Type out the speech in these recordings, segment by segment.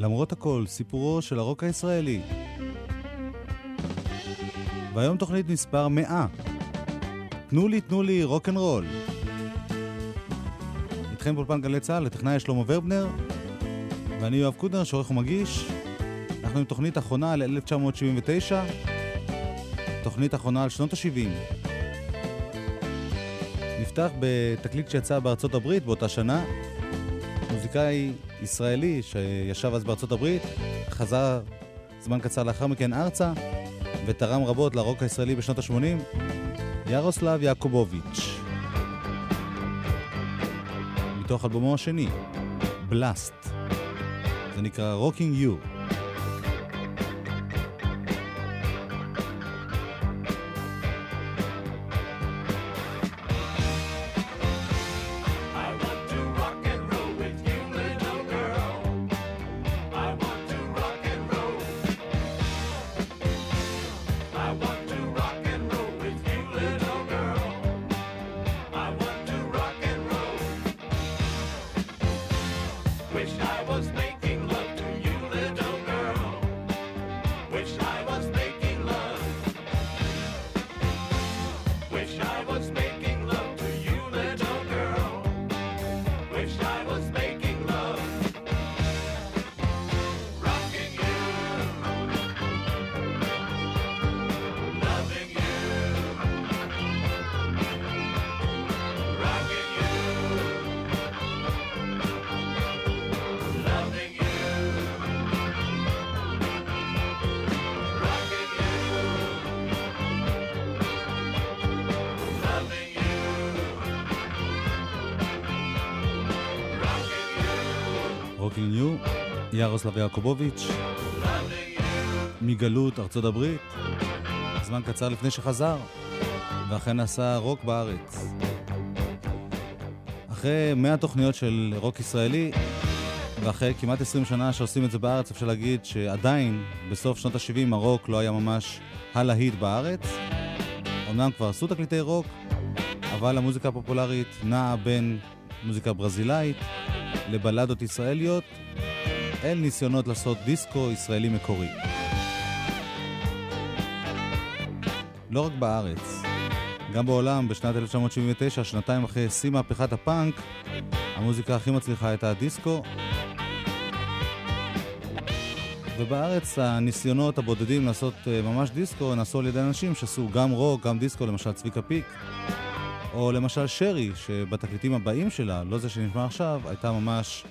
למרות הכל, סיפורו של הרוק הישראלי. והיום תוכנית מספר 100. תנו לי, תנו לי rock and roll. איתכם באולפן גלי צה"ל, הטכנאי שלמה ורבנר, ואני יואב קודנר, שעורך ומגיש. אנחנו עם תוכנית אחרונה על 1979, תוכנית אחרונה על שנות ה-70. נפתח בתקליט שיצא בארצות הברית באותה שנה. מוזיקאי ישראלי שישב אז בארצות הברית, חזר זמן קצר לאחר מכן ארצה, ותרם רבות לרוק הישראלי בשנות ה-80, ירוסלב יעקובוביץ'. מתוך אלבומו השני, בלאסט. זה נקרא Rocking You. ירוסלב יעקובוביץ', מגלות ארצות הברית, זמן קצר לפני שחזר, ואכן עשה רוק בארץ. אחרי 100 תוכניות של רוק ישראלי, ואחרי כמעט 20 שנה שעושים את זה בארץ, אפשר להגיד שעדיין, בסוף שנות ה-70 הרוק לא היה ממש הלהיט בארץ. אמנם כבר עשו תקליטי רוק, אבל המוזיקה הפופולרית נעה בין מוזיקה ברזילאית לבלדות ישראליות, אל ניסיונות לעשות דיסקו ישראלי מקורי. לא רק בארץ, גם בעולם בשנת 1979, שנתיים אחרי שיא מהפכת הפאנק, המוזיקה הכי מצליחה הייתה הדיסקו. ובארץ הניסיונות הבודדים לעשות אה, ממש דיסקו נעשו על ידי אנשים שעשו גם רוק, גם דיסקו, למשל צביקה פיק. או למשל שרי, שבתקליטים הבאים שלה, לא זה שנשמע עכשיו, הייתה ממש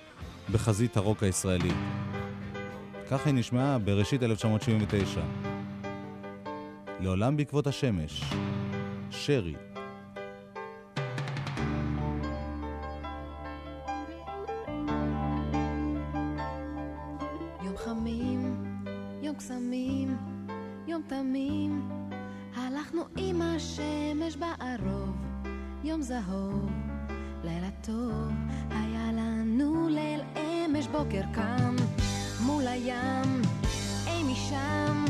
בחזית הרוק הישראלי. כך היא נשמעה בראשית 1979. לעולם בעקבות השמש, שרי. יום חמים, יום קסמים, יום תמים, הלכנו עם השמש בערוב, יום זהוב, לילה טוב, היה לנו ליל אמש בוקר קם, מול הים, אי משם,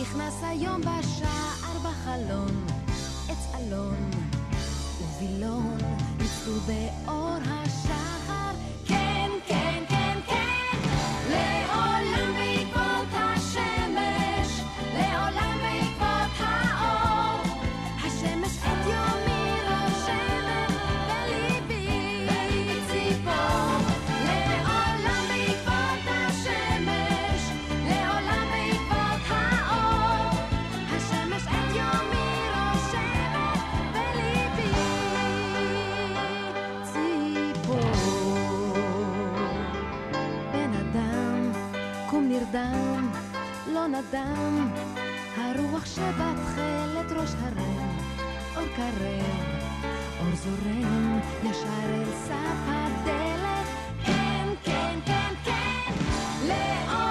נכנס היום בשער בחלון, עץ אלון ובילון, ניצלו באור השחר, נרדם, לא נדם, הרוח שבתכלת ראש הרם, אור קרב, אור זורם, ישר אל סף הדלת, כן, כן, כן, כן, לעולם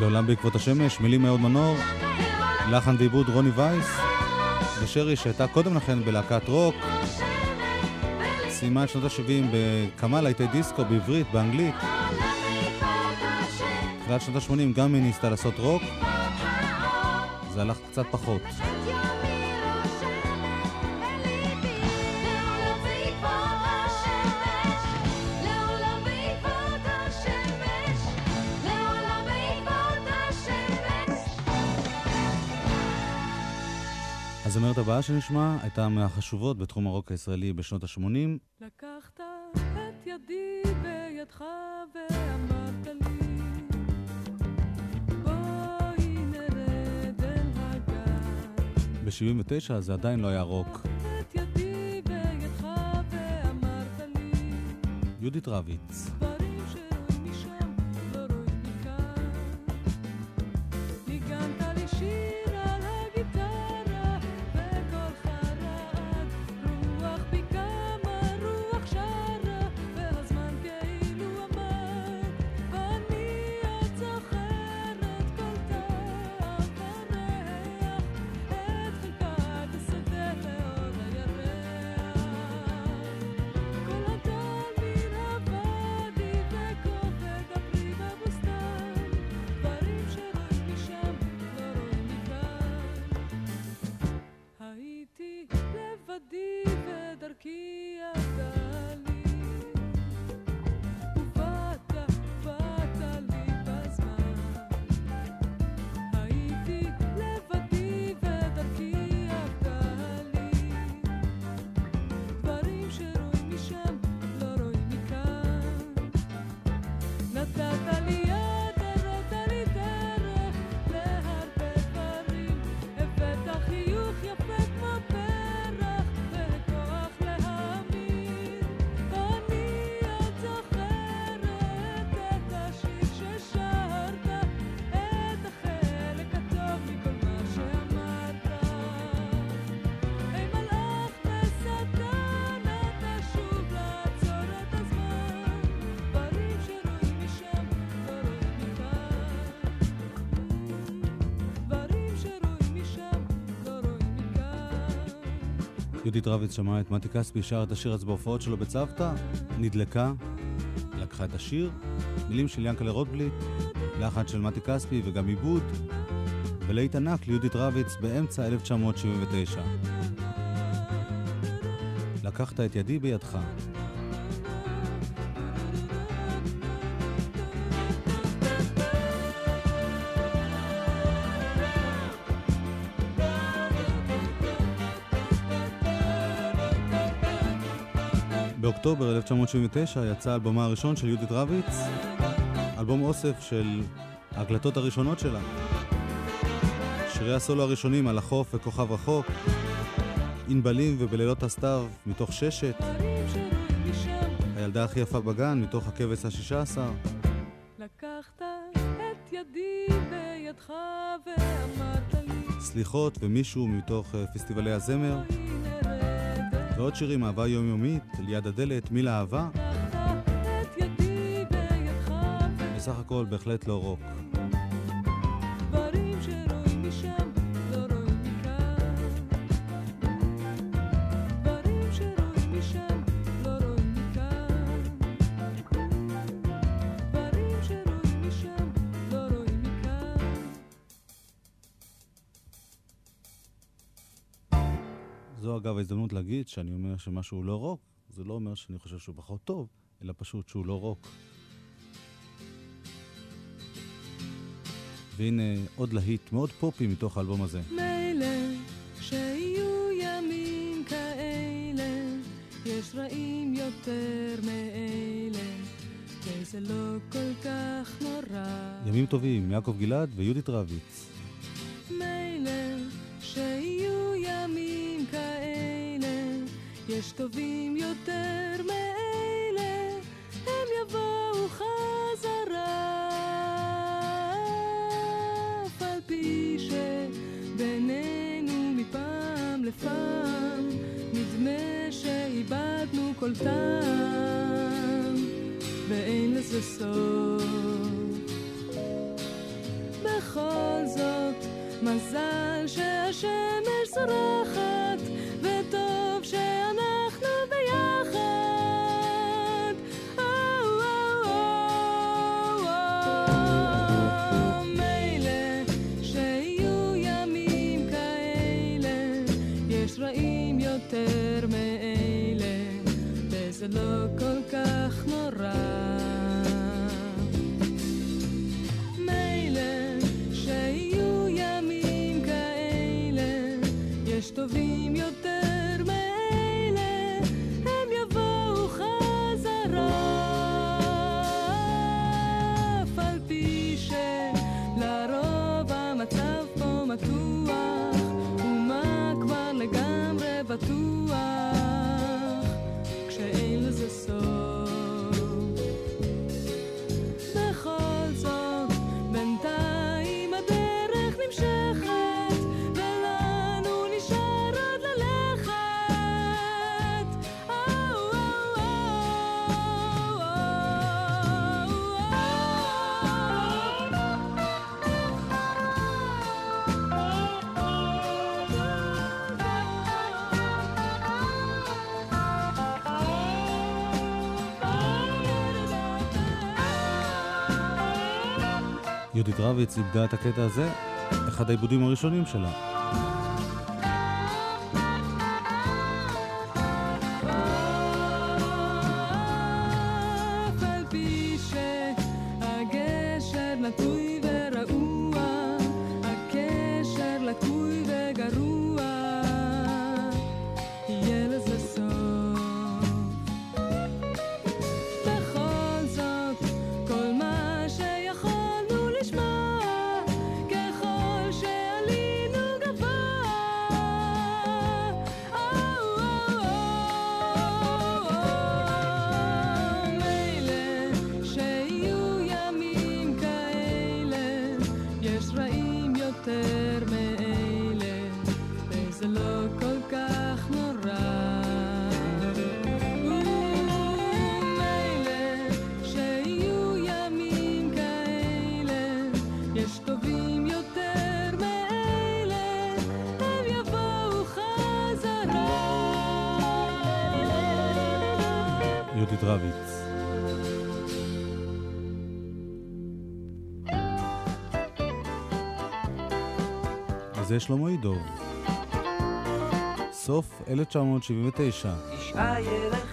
לעולם בעקבות השמש, מילים מאוד מנור, לחן ועיבוד רוני וייס, ושרי שהייתה קודם לכן בלהקת רוק, סיימה את שנות ה-70 בכמה להיטי דיסקו בעברית, באנגלית. תחילת שנות ה-80 גם היא ניסתה לעשות רוק, זה הלך קצת פחות. הזמרת הבאה שנשמע הייתה מהחשובות בתחום הרוק הישראלי בשנות ה-80. לקחת את ידי בידך ואמרת לי בואי נרד אל הגן. ב-79 זה עדיין לא היה רוק. יהודית רביץ. דברים יהודית רביץ שמעה את מתי כספי שר את השיר הזה בהופעות שלו בצוותא, נדלקה, לקחה את השיר, מילים של ינקלה רוטבליט, לחן של מתי כספי וגם עיבוד, ולהיט ענק ליהודית רביץ באמצע 1979. לקחת את ידי בידך. באוקטובר 1979 יצא אלבומה הראשון של יהודית רביץ, אלבום אוסף של ההקלטות הראשונות שלה. שירי הסולו הראשונים על החוף וכוכב רחוק, ענבלים ובלילות הסתיו מתוך ששת, הילדה הכי יפה בגן מתוך הכבש השישה עשר, לקחת את ידי בידך ואמרת לי סליחות ומישהו מתוך אה, פסטיבלי הזמר, נרד ועוד שירים אהבה יומיומית, ליד הדלת, מי לאהבה, לקחת את ידי בידך בסך הכל בהחלט לא רוק. דברים שרואים משם אגב ההזדמנות להגיד שאני אומר שמשהו לא רוק, זה לא אומר שאני חושב שהוא פחות טוב, אלא פשוט שהוא לא רוק. והנה עוד להיט מאוד פופי מתוך האלבום הזה. מילא שיהיו ימים כאלה, יש רעים יותר מאלה, וזה לא כל כך נורא. ימים טובים, יעקב גלעד ויהודית רביץ. יש טובים יותר מאלה, הם יבואו חזרה. אף על פי שבינינו מפעם לפעם, נדמה שאיבדנו כל טעם, ואין לזה סוף. בכל זאת, מזל שהשמש זורחת, וזה לא כל כך נורא. מילא שיהיו ימים כאלה, יש טובים יותר יהודית רביץ איבדה את הקטע הזה, אחד העיבודים הראשונים שלה. שלמה ידוב. סוף 1979. תשעה ירחים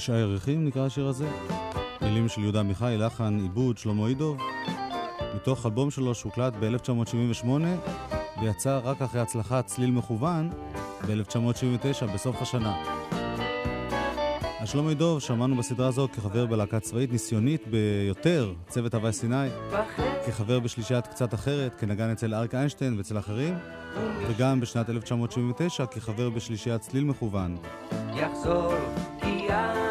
תשעה ירחים נקרא השיר הזה. מילים של יהודה עמיחי, לחן עיבוד שלמה אידוב. מתוך אלבום שלו שהוקלט ב-1978 ויצא רק אחרי הצלחת צליל מכוון ב-1979 בסוף השנה. על שלמה אידוב שמענו בסדרה הזו כחבר בלהקה צבאית ניסיונית ביותר, צוות הווי סיני, כחבר בשלישיית קצת אחרת, כנגן אצל אריק איינשטיין ואצל אחרים, וגם בשנת 1979 כחבר בשלישיית צליל מכוון. יחזור כי גאולים.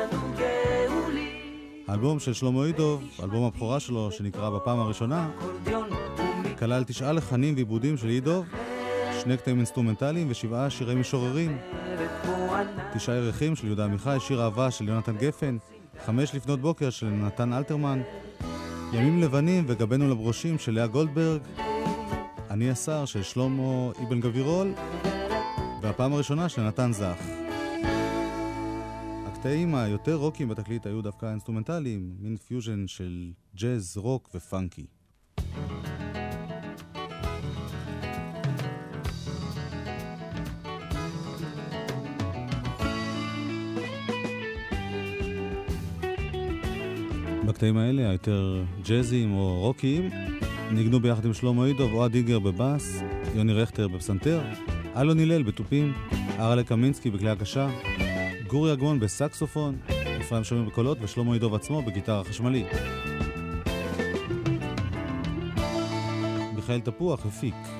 האלבום של שלמה אידוב, אלבום הבכורה שלו, שנקרא בפעם הראשונה, כלל תשעה לחנים ועיבודים של אידוב, שני קטעים אינסטרומנטליים ושבעה שירי משוררים. תשעה ירחים של יהודה עמיחי, שיר אהבה של יונתן גפן, חמש לפנות בוקר של נתן אלתרמן, ימים לבנים וגבינו לברושים של לאה גולדברג, אני השר של שלמה אבן גבירול, והפעם הראשונה של נתן זך. הקטעים היותר רוקים בתקליט היו דווקא אינסטרומנטליים, מין פיוז'ן של ג'אז, רוק ו funky. בקטעים האלה, היותר ג'אזיים או רוקיים, ניגנו ביחד עם שלמה אידוב, אוהד איגר בבאס, יוני רכטר בפסנתר, אלון הלל בתופים, אראלה קמינסקי בכלי הקשה, גורי אגמון בסקסופון, אפרים שומעים בקולות ושלמה אידוב עצמו בגיטרה חשמלית. מיכאל תפוח הפיק.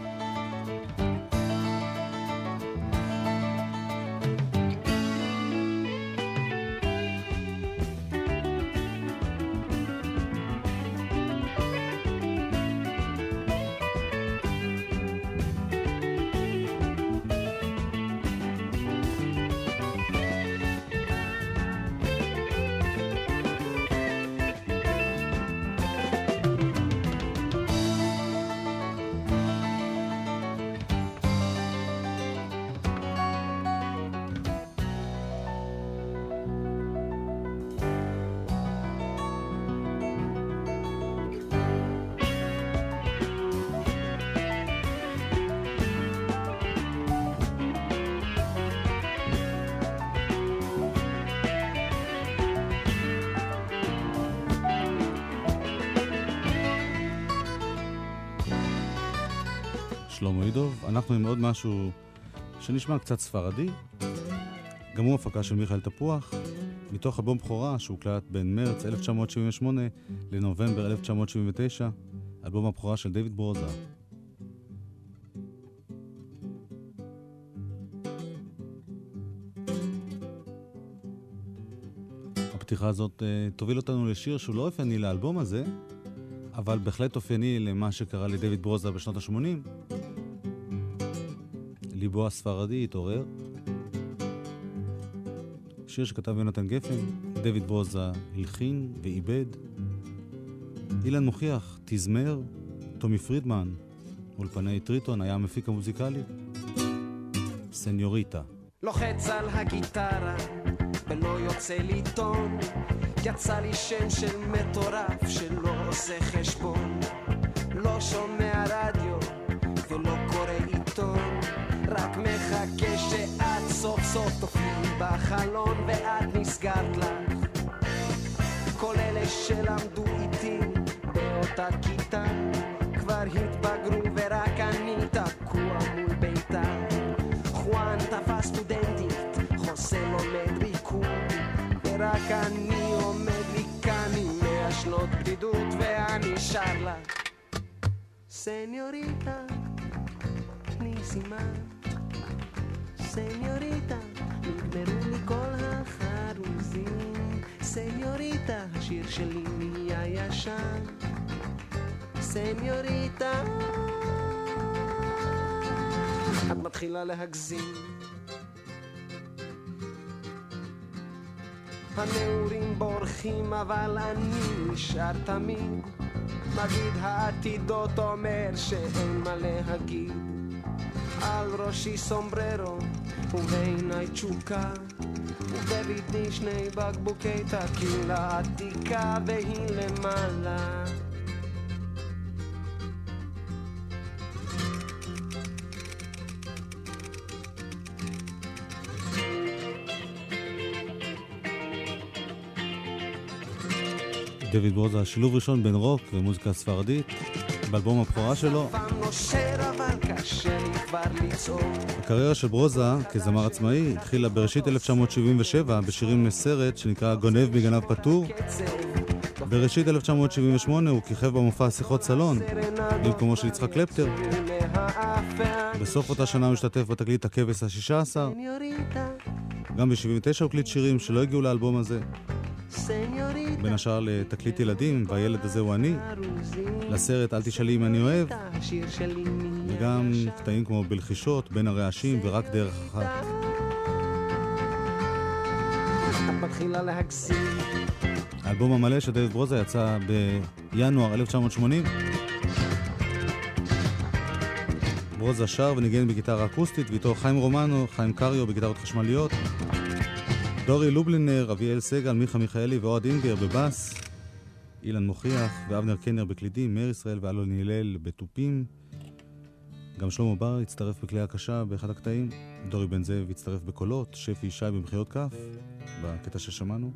שלמה אידוב. אנחנו עם עוד משהו שנשמע קצת ספרדי. גם הוא הפקה של מיכאל תפוח, מתוך אלבום בכורה שהוקלט בין מרץ 1978 לנובמבר 1979, אלבום הבכורה של דיוויד ברוזה. הפתיחה הזאת uh, תוביל אותנו לשיר שהוא לא אופייני לאלבום הזה, אבל בהחלט אופייני למה שקרה לדויד ברוזה בשנות ה-80. ליבו הספרדי התעורר. שיר שכתב יונתן גפן, דויד ברוזה הלחין ועיבד. אילן מוכיח, תזמר, טומי פרידמן, אולפני טריטון היה המפיק המוזיקלי. סניוריטה. לוחץ על הגיטרה ולא יוצא לי טון יצא לי שם של מטורף שלא עושה חשבון לא שומע רדיו ולא מחכה שאת סוף סוף תופיעי בחלון ואת נסגרת לך. כל אלה שלמדו איתי באותה כיתה כבר התבגרו ורק אני תקוע מול ביתה. חואן תפס סטודנטית, חוסה לומד ריקוד ורק אני עומד לי כאן עם מאה שנות בדידות ואני שר לה. סניוריטה, תני סימן סניוריטה, נגמרו לי כל החרוזים. סניוריטה, השיר שלי נהיה ישן. סניוריטה. את מתחילה להגזים. הנעורים בורחים אבל אני נשאר תמיד. מגיד העתידות אומר שאין מה להגיד. על ראשי סומבררו ובעיניי תשוקה ובבטני שני בקבוקי טקילה עתיקה והיא למעלה. דויד ברוזה, שילוב ראשון בין רוק ומוזיקה ספרדית, באלבום הבכורה שלו. הקריירה של ברוזה כזמר עצמאי התחילה בראשית 1977 בשירים לסרט שנקרא גונב מגנב פטור. בראשית 1978 הוא כיכב במופע שיחות סלון במקומו של יצחק קלפטר. בסוף אותה שנה הוא השתתף בתקליט הכבש השישה עשר. גם ב-79 הוא הקליט שירים שלא הגיעו לאלבום הזה. בין השאר לתקליט ילדים, והילד הזה הוא אני, לסרט אל תשאלי אם אני אוהב, וגם קטעים כמו בלחישות, בין הרעשים ורק דרך אחת. האלבום המלא של דויד ברוזה יצא בינואר 1980. ברוזה שר וניגן בגיטרה אקוסטית, ואיתו חיים רומנו, חיים קריו בגיטרות חשמליות, דורי לובלינר, אביאל סגל, מיכה מיכאלי ואוהד אינגר בבאס, אילן מוכיח ואבנר קנר בקלידים, מאיר ישראל ואלון הלל בתופים. גם שלמה בר הצטרף בכלי הקשה באחד הקטעים, דורי בן זאב הצטרף בקולות, שפי ישי במחיאות כף, בקטע ששמענו.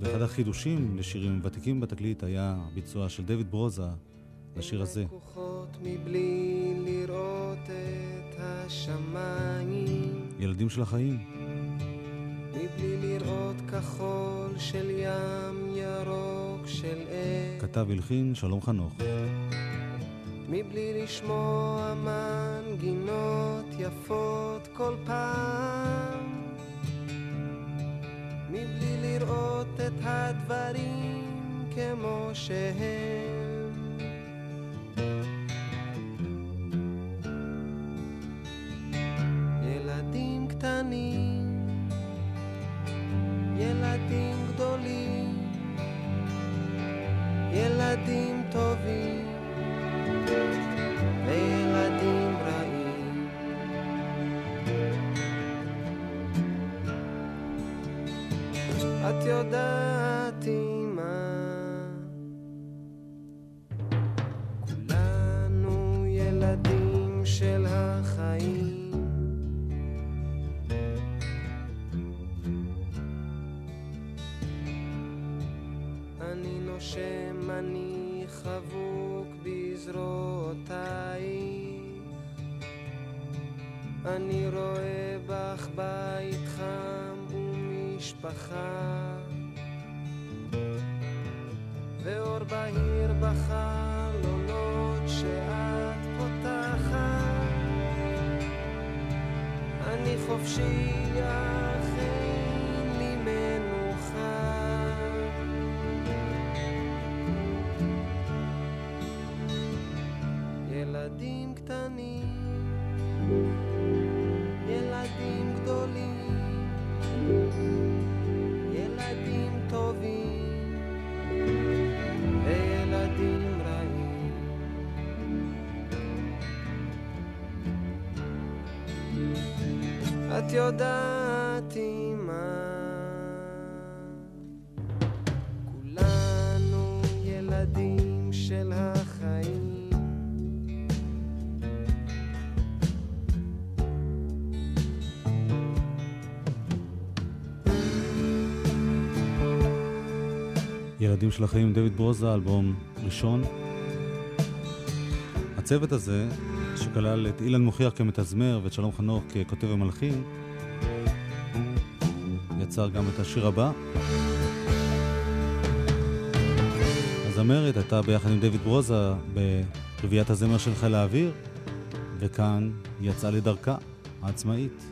ואחד החידושים לשירים ותיקים בתקליט היה ביצוע של דויד ברוזה לשיר הזה. כוחות מבלי לראות את השמיים, ילדים של החיים. מבלי לראות כחול של ים ירוק של אש, כתב הלחין שלום חנוך. מבלי לשמוע מנגינות יפות כל פעם, מבלי לראות את הדברים כמו שהם. קטנים, ילדים גדולים, ילדים טובים. ואור בהיר בחלונות שאת פותחת. אני חופשי, יודעת אמא, כולנו ילדים של החיים. ילדים של החיים, דויד ברוזה, אלבום ראשון. הצוות הזה, שכלל את אילן מוכיח כמתזמר ואת שלום חנוך ככותב ומלחין, יצר גם את השיר הבא. הזמרת הייתה ביחד עם דויד ברוזה ברביעיית הזמר של חיל האוויר, וכאן היא יצאה לדרכה העצמאית,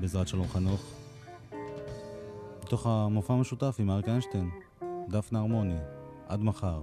בעזרת שלום חנוך, בתוך המופע המשותף עם אריק איינשטיין. דפנה הרמוני, עד מחר.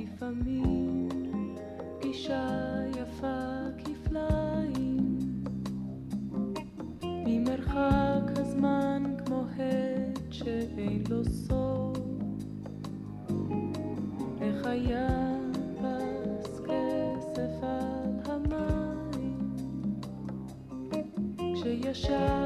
לפעמים פגישה יפה כפליים. ממרחק הזמן כמו הד שאין לו סוף. איך היה פס כסף על המים. כשישבנו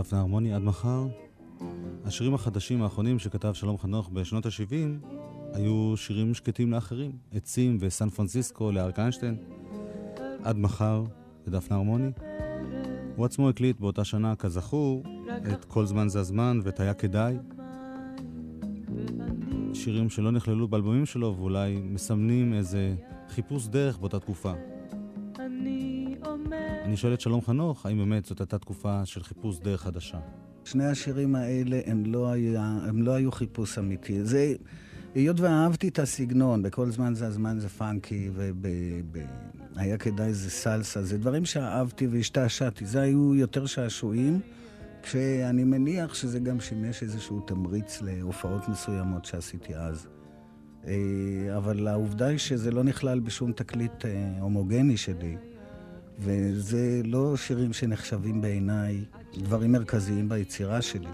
דפנה הרמוני, עד מחר. השירים החדשים האחרונים שכתב שלום חנוך בשנות ה-70 היו שירים שקטים לאחרים, עצים וסן פרנסיסקו לאריק איינשטיין. עד מחר, לדפנה הרמוני. הוא עצמו הקליט באותה שנה, כזכור, את כל זמן זה הזמן ואת היה כדאי. שירים שלא נכללו באלבומים שלו ואולי מסמנים איזה חיפוש דרך באותה תקופה. אני שואל את שלום חנוך, האם באמת זאת הייתה תקופה של חיפוש דרך חדשה? שני השירים האלה הם לא, היה, הם לא היו חיפוש אמיתי. זה, היות ואהבתי את הסגנון, בכל זמן זה הזמן זה פאנקי, והיה כדאי זה סלסה, זה דברים שאהבתי והשתעשעתי. זה היו יותר שעשועים, כשאני מניח שזה גם שימש איזשהו תמריץ להופעות מסוימות שעשיתי אז. אה, אבל העובדה היא שזה לא נכלל בשום תקליט אה, הומוגני שלי. וזה לא שירים שנחשבים בעיניי דברים מרכזיים ביצירה שלי.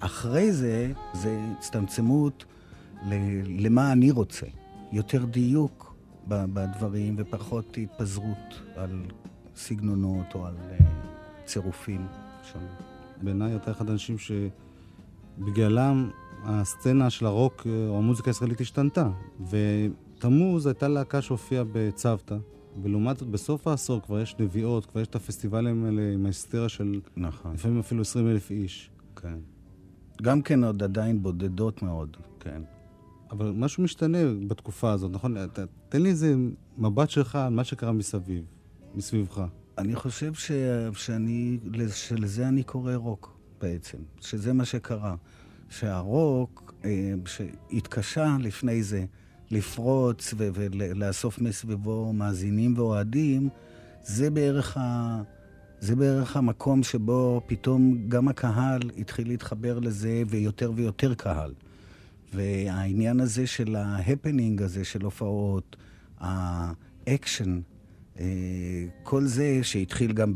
אחרי זה, זה הצטמצמות למה אני רוצה. יותר דיוק בדברים ופחות התפזרות על סגנונות או על uh, צירופים שונים. בעיניי אתה אחד האנשים שבגללם הסצנה של הרוק אה, או המוזיקה הישראלית השתנתה. ותמוז הייתה להקה שהופיעה בצוותא, ולעומת זאת בסוף העשור כבר יש נביעות, כבר יש את הפסטיבלים האלה עם ההיסטריה של נכון, לפעמים אפילו 20 אלף איש. כן. גם כן עוד עדיין בודדות מאוד, כן. אבל משהו משתנה בתקופה הזאת, נכון? אתה, תן לי איזה מבט שלך על מה שקרה מסביב, מסביבך. אני חושב ש... שאני, שלזה אני קורא רוק בעצם, שזה מה שקרה. שהרוק, אה, שהתקשה לפני זה לפרוץ ולאסוף מסביבו מאזינים ואוהדים, זה בערך, ה... זה בערך המקום שבו פתאום גם הקהל התחיל להתחבר לזה ויותר ויותר קהל. והעניין הזה של ההפנינג הזה של הופעות, האקשן, אה, כל זה שהתחיל גם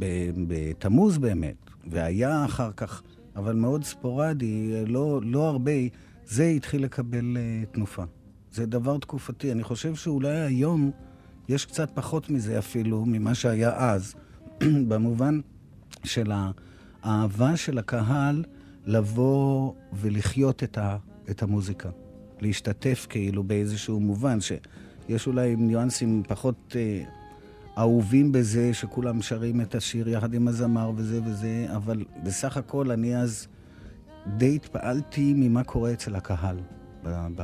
בתמוז באמת, והיה אחר כך, אבל מאוד ספורדי, לא, לא הרבה, זה התחיל לקבל אה, תנופה. זה דבר תקופתי. אני חושב שאולי היום יש קצת פחות מזה אפילו, ממה שהיה אז, במובן של האהבה של הקהל לבוא ולחיות את, ה, את המוזיקה. להשתתף כאילו באיזשהו מובן, שיש אולי ניואנסים פחות אה, אהובים בזה, שכולם שרים את השיר יחד עם הזמר וזה וזה, אבל בסך הכל אני אז די התפעלתי ממה קורה אצל הקהל. ב, ב,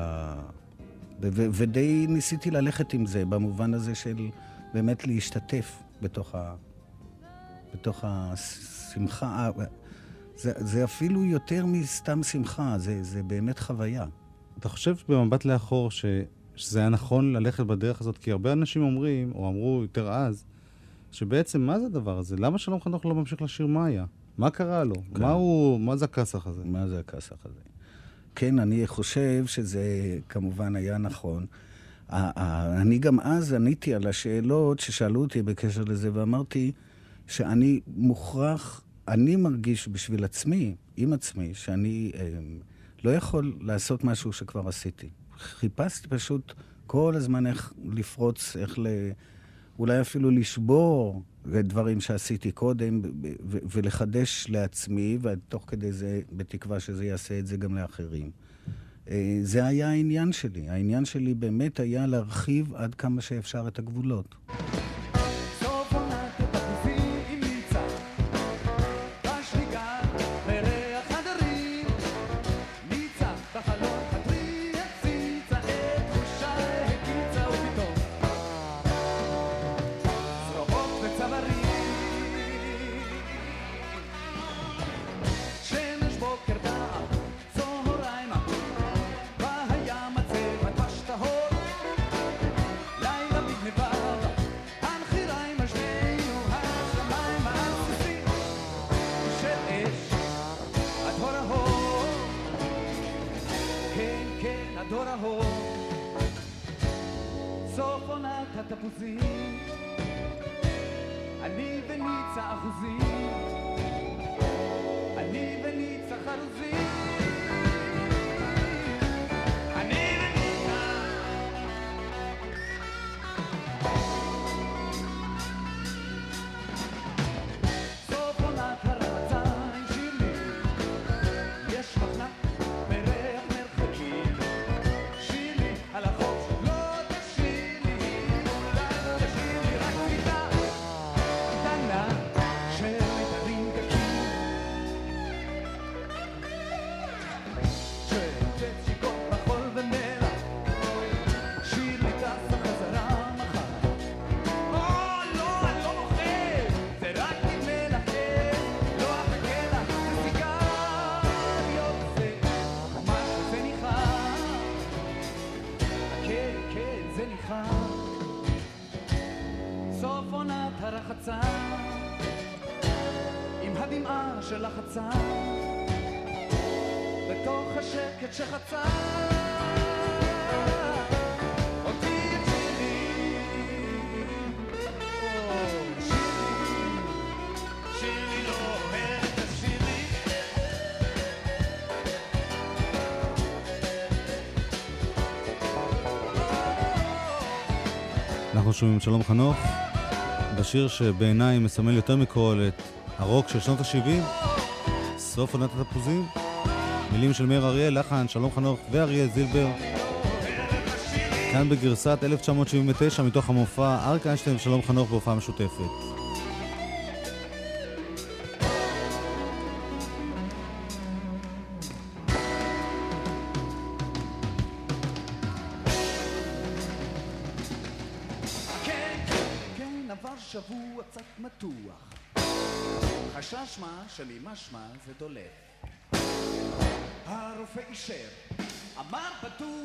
ו- ודי ניסיתי ללכת עם זה, במובן הזה של באמת להשתתף בתוך, ה, בתוך השמחה. זה, זה אפילו יותר מסתם שמחה, זה, זה באמת חוויה. אתה חושב במבט לאחור ש... שזה היה נכון ללכת בדרך הזאת? כי הרבה אנשים אומרים, או אמרו יותר אז, שבעצם מה זה הדבר הזה? למה שלום חנוך לא ממשיך לשיר מאיה? מה קרה לו? כן. מה הוא... מה זה הכסח הזה? מה זה הכסח הזה? כן, אני חושב שזה כמובן היה נכון. אני גם אז עניתי על השאלות ששאלו אותי בקשר לזה, ואמרתי שאני מוכרח, אני מרגיש בשביל עצמי, עם עצמי, שאני אה, לא יכול לעשות משהו שכבר עשיתי. חיפשתי פשוט כל הזמן איך לפרוץ, איך ל... אולי אפילו לשבור דברים שעשיתי קודם ולחדש לעצמי, ותוך כדי זה, בתקווה שזה יעשה את זה גם לאחרים. אה, זה היה העניין שלי. העניין שלי באמת היה להרחיב עד כמה שאפשר את הגבולות. שחצה אותי את שירי שירי לא אוהבת את שירי אנחנו שומעים שלום חנוך בשיר שבעיניי מסמל יותר מכל את הרוק של שנות ה-70, סוף עונת התפוזים, מילים של מאיר אריאל, לחן שלום חנוך ואריאל זילבר. כאן בגרסת 1979 מתוך המופע אריק איינשטיין ושלום חנוך בהופעה משותפת. הרופא אישר, אמר בטוח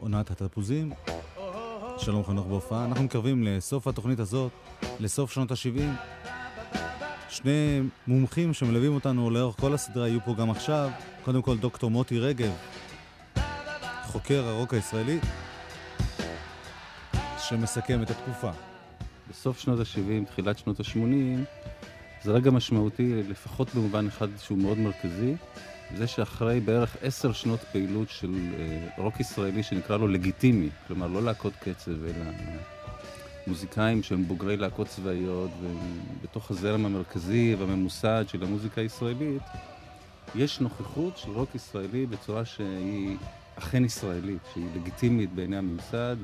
עונת התפוזים. שלום חנוך בהופעה. אנחנו מקרבים לסוף התוכנית הזאת, לסוף שנות ה-70. שני מומחים שמלווים אותנו לאורך כל הסדרה יהיו פה גם עכשיו. קודם כל דוקטור מוטי רגב, חוקר הרוק הישראלי, שמסכם את התקופה. בסוף שנות ה-70, תחילת שנות ה-80, זה רגע משמעותי, לפחות במובן אחד שהוא מאוד מרכזי, זה שאחרי בערך עשר שנות פעילות של אה, רוק ישראלי שנקרא לו לגיטימי, כלומר לא להקות קצב, אלא מוזיקאים שהם בוגרי להקות צבאיות, ובתוך הזרם המרכזי והממוסד של המוזיקה הישראלית, יש נוכחות של רוק ישראלי בצורה שהיא אכן ישראלית, שהיא לגיטימית בעיני הממסד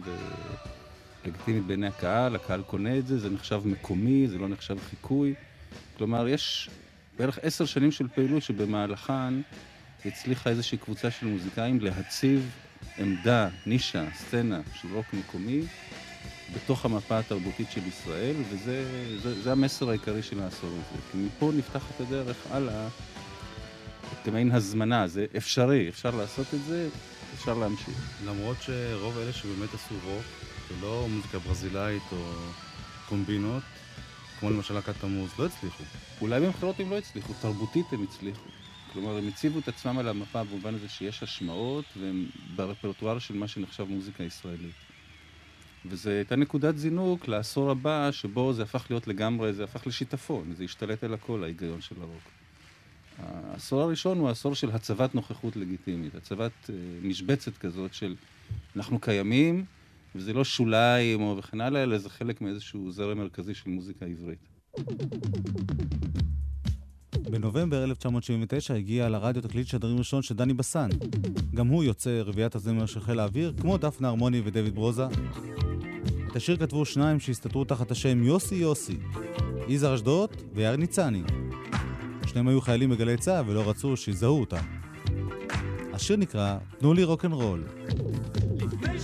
ולגיטימית בעיני הקהל, הקהל קונה את זה, זה נחשב מקומי, זה לא נחשב חיקוי. כלומר, יש בערך עשר שנים של פעילות שבמהלכן הצליחה איזושהי קבוצה של מוזיקאים להציב עמדה, נישה, סצנה של רוק מקומי בתוך המפה התרבותית של ישראל, וזה זה, זה המסר העיקרי של העשור הזה. כי מפה נפתחת הדרך הלאה כמעין הזמנה, זה אפשרי, אפשר לעשות את זה, אפשר להמשיך. למרות שרוב אלה שבאמת עשו רוק, ולא מוזיקה ברזילאית או קומבינות, כמו למשל להקת תמוז, לא הצליחו. אולי במכירות הם לא הצליחו, תרבותית הם הצליחו. כלומר, הם הציבו את עצמם על המפה במובן הזה שיש השמעות, והם ברפרטואר של מה שנחשב מוזיקה ישראלית. וזו הייתה נקודת זינוק לעשור הבא, שבו זה הפך להיות לגמרי, זה הפך לשיטפון, זה השתלט על הכל, ההיגיון של הרוק. העשור הראשון הוא העשור של הצבת נוכחות לגיטימית, הצבת אה, משבצת כזאת של אנחנו קיימים, וזה לא שוליים או וכן הלאה, אלא זה חלק מאיזשהו זרם מרכזי של מוזיקה עברית. בנובמבר 1979 הגיע לרדיו תקליט שדרים ראשון של דני בסן. גם הוא יוצא רביעיית הזמר של חיל האוויר, כמו דפנה הרמוני ודויד ברוזה. את השיר כתבו שניים שהסתתרו תחת השם יוסי יוסי, יזהר אשדוד ויאיר ניצני. שניהם היו חיילים בגלי צה"ל ולא רצו שיזהו אותם. השיר נקרא "תנו לי רוקנרול". לפני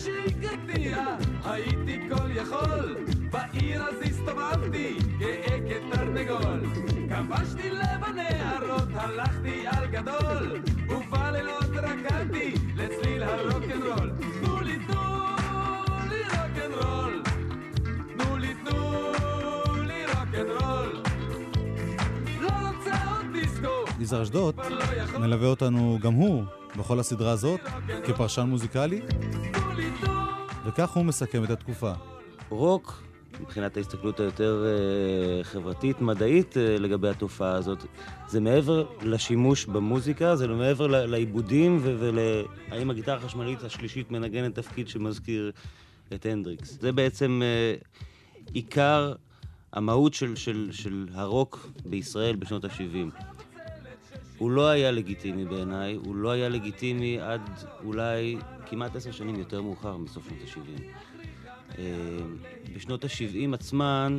שהגעתי הייתי כל יכול. בעיר אז הסתובבתי גאה כתרנגול. כבשתי לב הנהרות הלכתי על גדול. ובלילות רקדתי לצליל הרוקנרול. תנו לי תנו לי רוקנרול. תנו לי תנו לי רוקנרול. לא רוצה עוד דיסקו. יזהר אשדוד לא מלווה אותנו גם הוא בכל הסדרה הזאת כפרשן מוזיקלי, וכך הוא מסכם את התקופה. רוק, מבחינת ההסתכלות היותר אה, חברתית-מדעית אה, לגבי התופעה הזאת, זה מעבר לשימוש במוזיקה, זה מעבר ל- לעיבודים ולהאם הגיטרה החשמלית השלישית מנגנת תפקיד שמזכיר את הנדריקס. זה בעצם אה, עיקר המהות של, של, של הרוק בישראל בשנות ה-70. הוא לא היה לגיטימי בעיניי, הוא לא היה לגיטימי עד אולי כמעט עשר שנים יותר מאוחר מסוף שנות ה-70. אה, בשנות ה-70 עצמן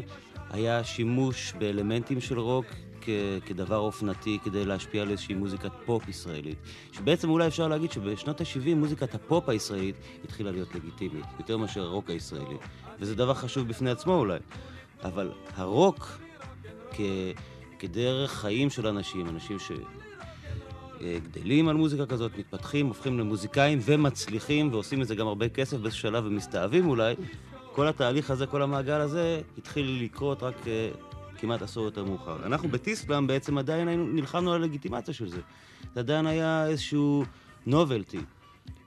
היה שימוש באלמנטים של רוק כדבר אופנתי כדי להשפיע על איזושהי מוזיקת פופ ישראלית. שבעצם אולי אפשר להגיד שבשנות ה-70 מוזיקת הפופ הישראלית התחילה להיות לגיטימית, יותר מאשר הרוק הישראלי. וזה דבר חשוב בפני עצמו אולי. אבל הרוק כ- כדרך חיים של אנשים, אנשים ש... אה, גדלים על מוזיקה כזאת, מתפתחים, הופכים למוזיקאים ומצליחים ועושים מזה גם הרבה כסף באיזשהו שלב ומסתאבים אולי. כל התהליך הזה, כל המעגל הזה, התחיל לקרות רק אה, כמעט עשור יותר מאוחר. אנחנו בטיסלאם בעצם עדיין היינו, נלחמנו על הלגיטימציה של זה. זה עדיין היה איזשהו נובלטי.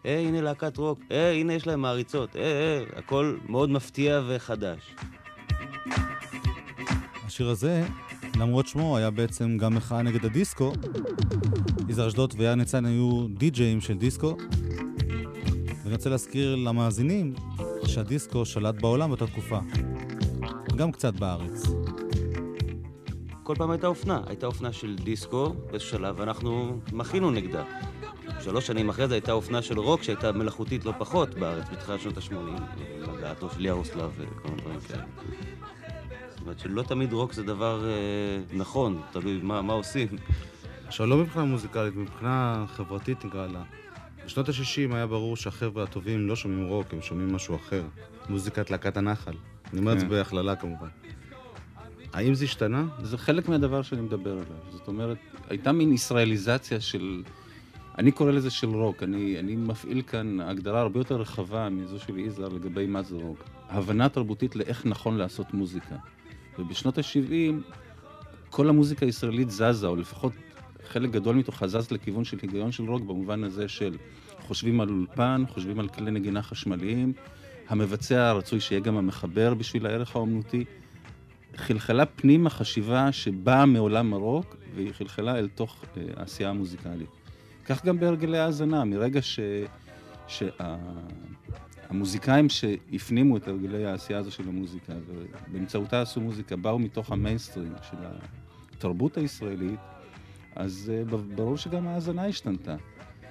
אה, הנה להקת רוק, אה, הנה יש להם מעריצות, אה, אה, הכל מאוד מפתיע וחדש. השיר הזה, למרות שמו, היה בעצם גם מחאה נגד הדיסקו. יזהר אשדוד ויאיר ניצן היו די-ג'אים של דיסקו. ואני רוצה להזכיר למאזינים שהדיסקו שלט בעולם באותה תקופה. גם קצת בארץ. כל פעם הייתה אופנה, הייתה אופנה של דיסקו באיזשהו שלב, ואנחנו מחינו נגדה. שלוש שנים אחרי זה הייתה אופנה של רוק שהייתה מלאכותית לא פחות בארץ, בתחילת שנות ה-80, הגעתו של ירוסלב וכל מיני דברים כאלה. זאת אומרת שלא תמיד רוק זה דבר אה, נכון, תלוי מה עושים. עכשיו, לא מבחינה מוזיקלית, מבחינה חברתית נקרא לה. בשנות ה-60 היה ברור שהחבר'ה הטובים לא שומעים רוק, הם שומעים משהו אחר. מוזיקת להקת הנחל. אני אומר את זה כן. בהכללה כמובן. האם זה השתנה? זה חלק מהדבר שאני מדבר עליו. זאת אומרת, הייתה מין ישראליזציה של... אני קורא לזה של רוק. אני, אני מפעיל כאן הגדרה הרבה יותר רחבה מזו של יזהר לגבי מה זה רוק. הבנה תרבותית לאיך נכון לעשות מוזיקה. ובשנות ה-70 כל המוזיקה הישראלית זזה, או לפחות חלק גדול מתוכה זז לכיוון של היגיון של רוק, במובן הזה של חושבים על אולפן, חושבים על כלי נגינה חשמליים, המבצע רצוי שיהיה גם המחבר בשביל הערך האומנותי. חלחלה פנימה חשיבה שבאה מעולם הרוק, והיא חלחלה אל תוך אה, העשייה המוזיקלית. כך גם בהרגלי האזנה, מרגע ש... שהמוזיקאים שהפנימו את הרגלי העשייה הזו של המוזיקה, ובאמצעותה עשו מוזיקה, באו מתוך המיינסטרים של התרבות הישראלית, אז ב- ברור שגם ההאזנה השתנתה.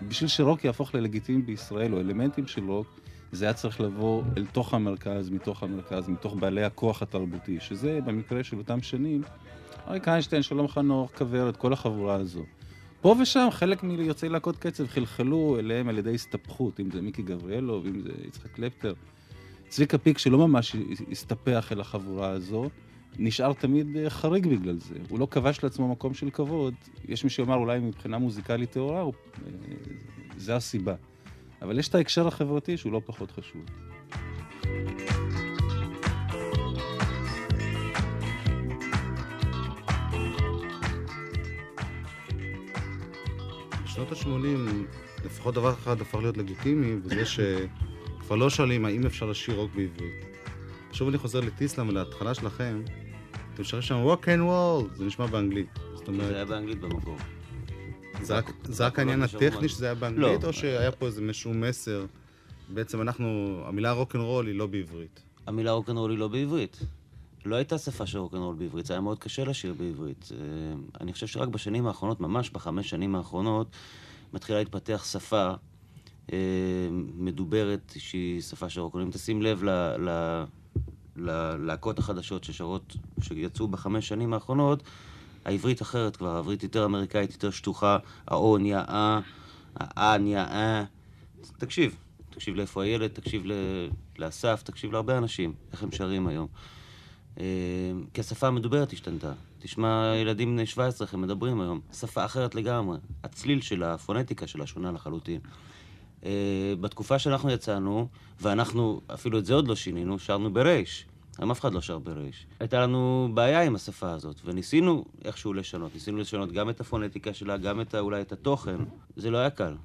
בשביל שרוק יהפוך ללגיטימי בישראל, או אלמנטים של רוק, זה היה צריך לבוא אל תוך המרכז, מתוך המרכז, מתוך בעלי הכוח התרבותי, שזה במקרה של אותם שנים, אריק איינשטיין, שלום חנוך, כוורת, כל החבורה הזו. פה ושם חלק מיוצאי להקות קצב חלחלו אליהם על ידי הסתפחות, אם זה מיקי גבריאלו ואם זה יצחק קלפטר. צביקה פיק, שלא ממש הסתפח אל החבורה הזו, נשאר תמיד אה, חריג בגלל זה. הוא לא כבש לעצמו מקום של כבוד. יש מי שיאמר אולי מבחינה מוזיקלית טהורה, הוא- אה, זה הסיבה. אבל יש את ההקשר החברתי שהוא לא פחות חשוב. בשנות ה-80 לפחות דבר אחד הפך להיות לגיטימי, וזה שכבר לא שואלים האם אפשר לשיר רוק בעברית. שוב אני חוזר לטיסלאם ולהתחלה שלכם, אתם שרים שם rock and roll, זה נשמע באנגלית. זאת זה אומרת, היה באנגלית במקור. זה רק- זה העניין נשארו הטכני שזה היה באנגלית, לא. או שהיה פה איזה משהו מסר? בעצם אנחנו, המילה רוקנרול היא לא בעברית. המילה רוקנרול היא לא בעברית. לא הייתה שפה של רוקנרול בעברית, זה היה מאוד קשה לשיר בעברית. אה, אני חושב שרק בשנים האחרונות, ממש בחמש שנים האחרונות, מתחילה להתפתח שפה אה, מדוברת שהיא שפה של רוקנרול. אם תשים לב ל... ללהקות החדשות ששרות, שיצאו בחמש שנים האחרונות, העברית אחרת כבר, העברית יותר אמריקאית, יותר שטוחה, האו נהיה אה, האה נהיה אה. תקשיב, תקשיב לאיפה הילד, תקשיב לאסף, תקשיב להרבה אנשים, איך הם שרים היום. אה, כי השפה המדוברת השתנתה. תשמע ילדים בני 17 איך הם מדברים היום. שפה אחרת לגמרי. הצליל שלה, הפונטיקה שלה שונה לחלוטין. אה, בתקופה שאנחנו יצאנו, ואנחנו אפילו את זה עוד לא שינינו, שרנו ברייש. היום אף אחד לא שר ברייש. הייתה לנו בעיה עם השפה הזאת, וניסינו איכשהו לשנות. ניסינו לשנות גם את הפונטיקה שלה, גם את, אולי את התוכן. זה לא היה קל.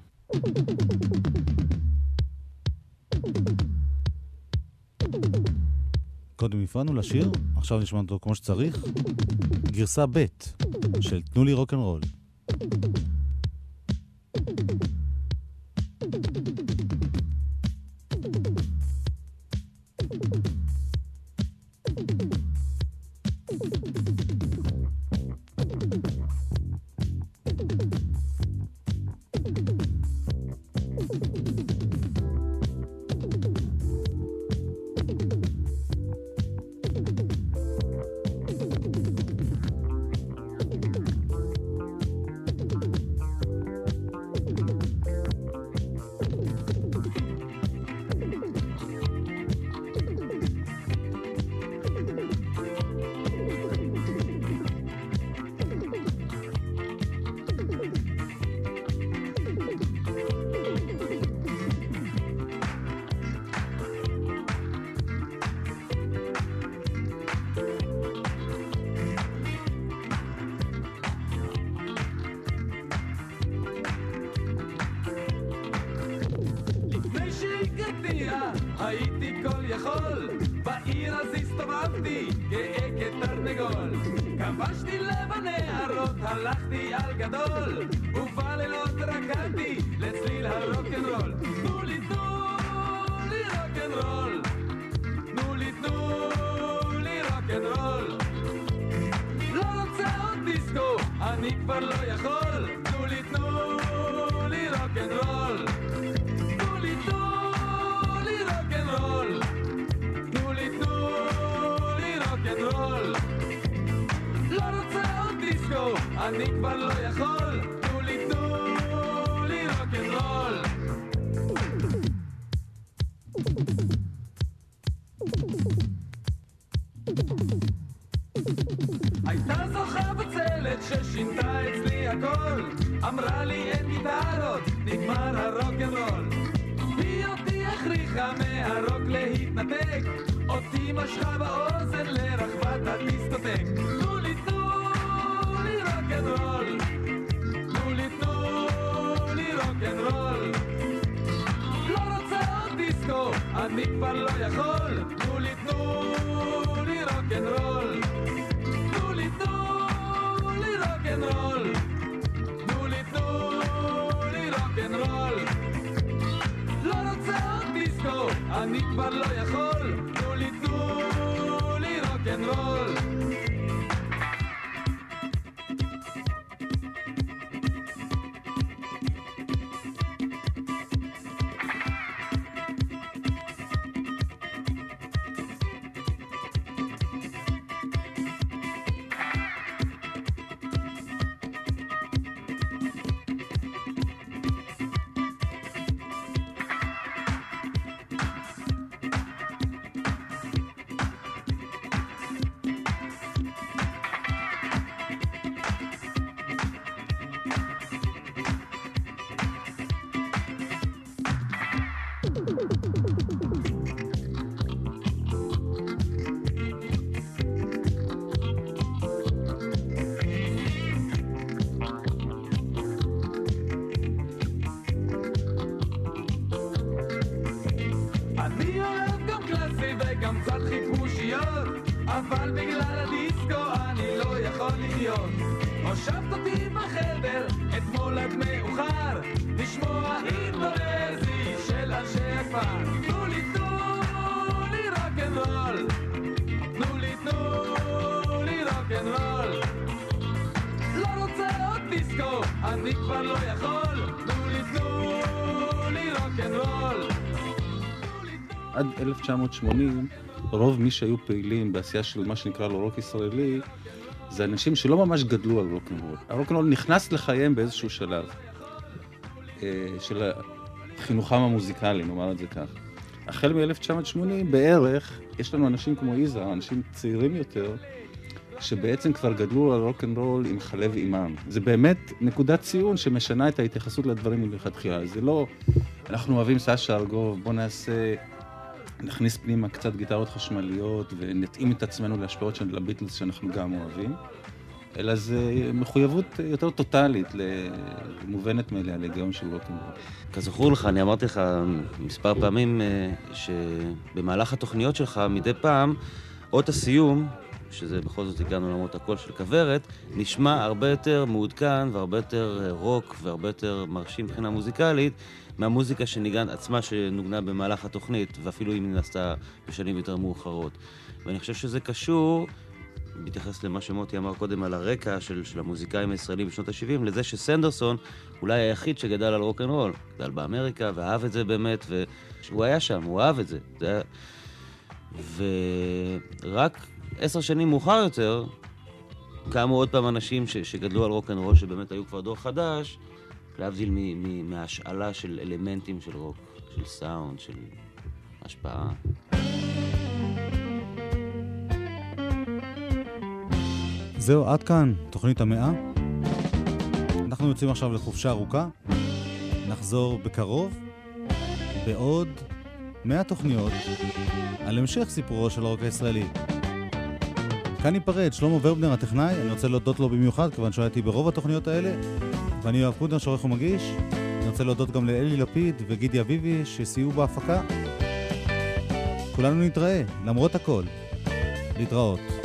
קודם הפרענו לשיר, עכשיו נשמע אותו כמו שצריך. גרסה ב' של תנו לי רוקנרול. אני כבר לא יכול. עד 1980, רוב מי שהיו פעילים בעשייה של מה שנקרא לו רוק ישראלי, זה אנשים שלא ממש גדלו על רוקנרול. הרוקנרול נכנס לחייהם באיזשהו שלב אה, של חינוכם המוזיקלי, נאמר את זה כך. החל מ-1980 בערך, יש לנו אנשים כמו יזהר, אנשים צעירים יותר, שבעצם כבר גדלו על רוקנרול עם חלב אימם. זה באמת נקודת ציון שמשנה את ההתייחסות לדברים מלכתחילה. זה לא, אנחנו אוהבים סשה ארגוב, בוא נעשה, נכניס פנימה קצת גיטרות חשמליות ונתאים את עצמנו להשפעות של הביטלס שאנחנו גם אוהבים, אלא זה מחויבות יותר טוטאלית, מובנת מאליה להיגיון של רוקנרול. כזכור לך, אני אמרתי לך מספר פעמים אה, שבמהלך התוכניות שלך, מדי פעם, אות הסיום, שזה בכל זאת הגענו למרות הקול של כוורת, נשמע הרבה יותר מעודכן והרבה יותר אה, רוק והרבה יותר מרשים מבחינה מוזיקלית מהמוזיקה שניגן עצמה שנוגנה במהלך התוכנית, ואפילו אם היא נעשתה בשנים יותר מאוחרות. ואני חושב שזה קשור, בהתייחס למה שמוטי אמר קודם על הרקע של, של המוזיקאים הישראלים בשנות ה-70, לזה שסנדרסון אולי היחיד שגדל על רוקנרול, גדל באמריקה ואהב את זה באמת, והוא היה שם, הוא אהב את זה. זה היה... ורק עשר שנים מאוחר יותר, קמו עוד פעם אנשים ש, שגדלו על רוקנרול, שבאמת היו כבר דור חדש, להבדיל מהשאלה של אלמנטים של רוק, של סאונד, של השפעה. זהו, עד כאן תוכנית המאה. אנחנו יוצאים עכשיו לחופשה ארוכה. נחזור בקרוב בעוד 100 תוכניות על המשך סיפורו של הרוק הישראלי. כאן ניפרד, שלמה ורבנר הטכנאי, אני רוצה להודות לו במיוחד, כיוון שהוא היה איתי ברוב התוכניות האלה, ואני יואב קוטנר שעורך ומגיש. אני רוצה להודות גם לאלי לפיד וגידי אביבי שסייעו בהפקה. כולנו נתראה, למרות הכל. להתראות.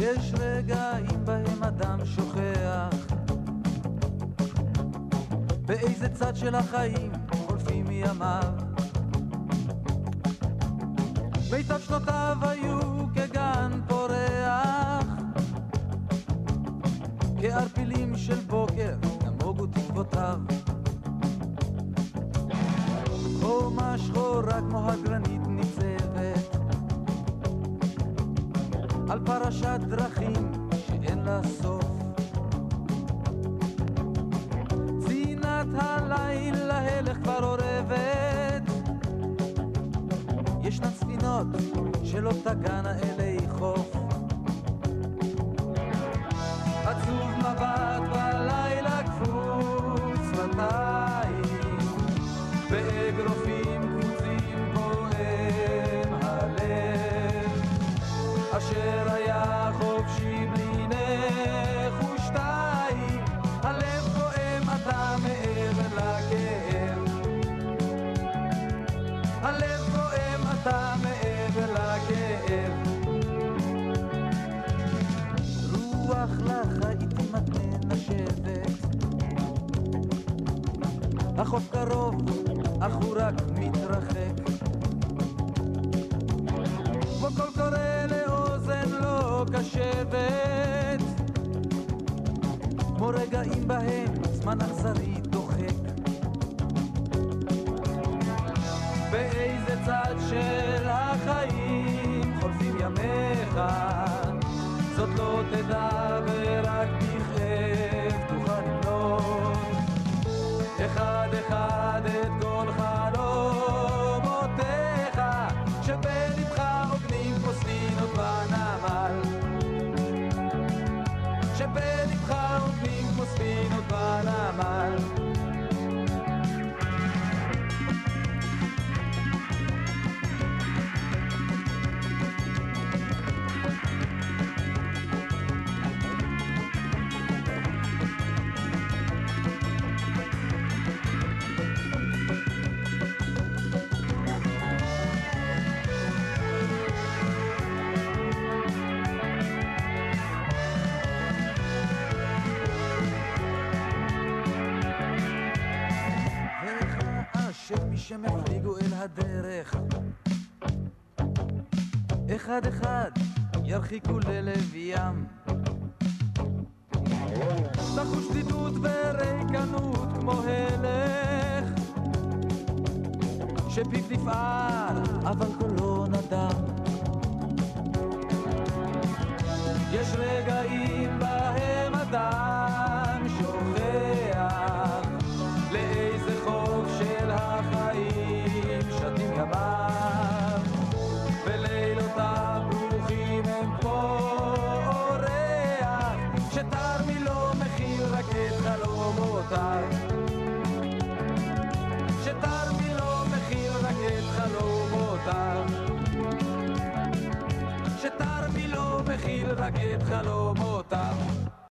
יש רגעים בהם אדם שוכח. באיזה צד של החיים חולפים ימיו מיטב שנותיו היו כגן פורח. כערפילים של בוקר נמוגו תקוותיו. חומה שחורה כמו הגלו פרשת דרכים שאין לה סוף. צנעת הלילה הלך כבר אורבת, ישנן ספינות שלא תגענה خوراك אחד אחד ירחיקו ללב ים.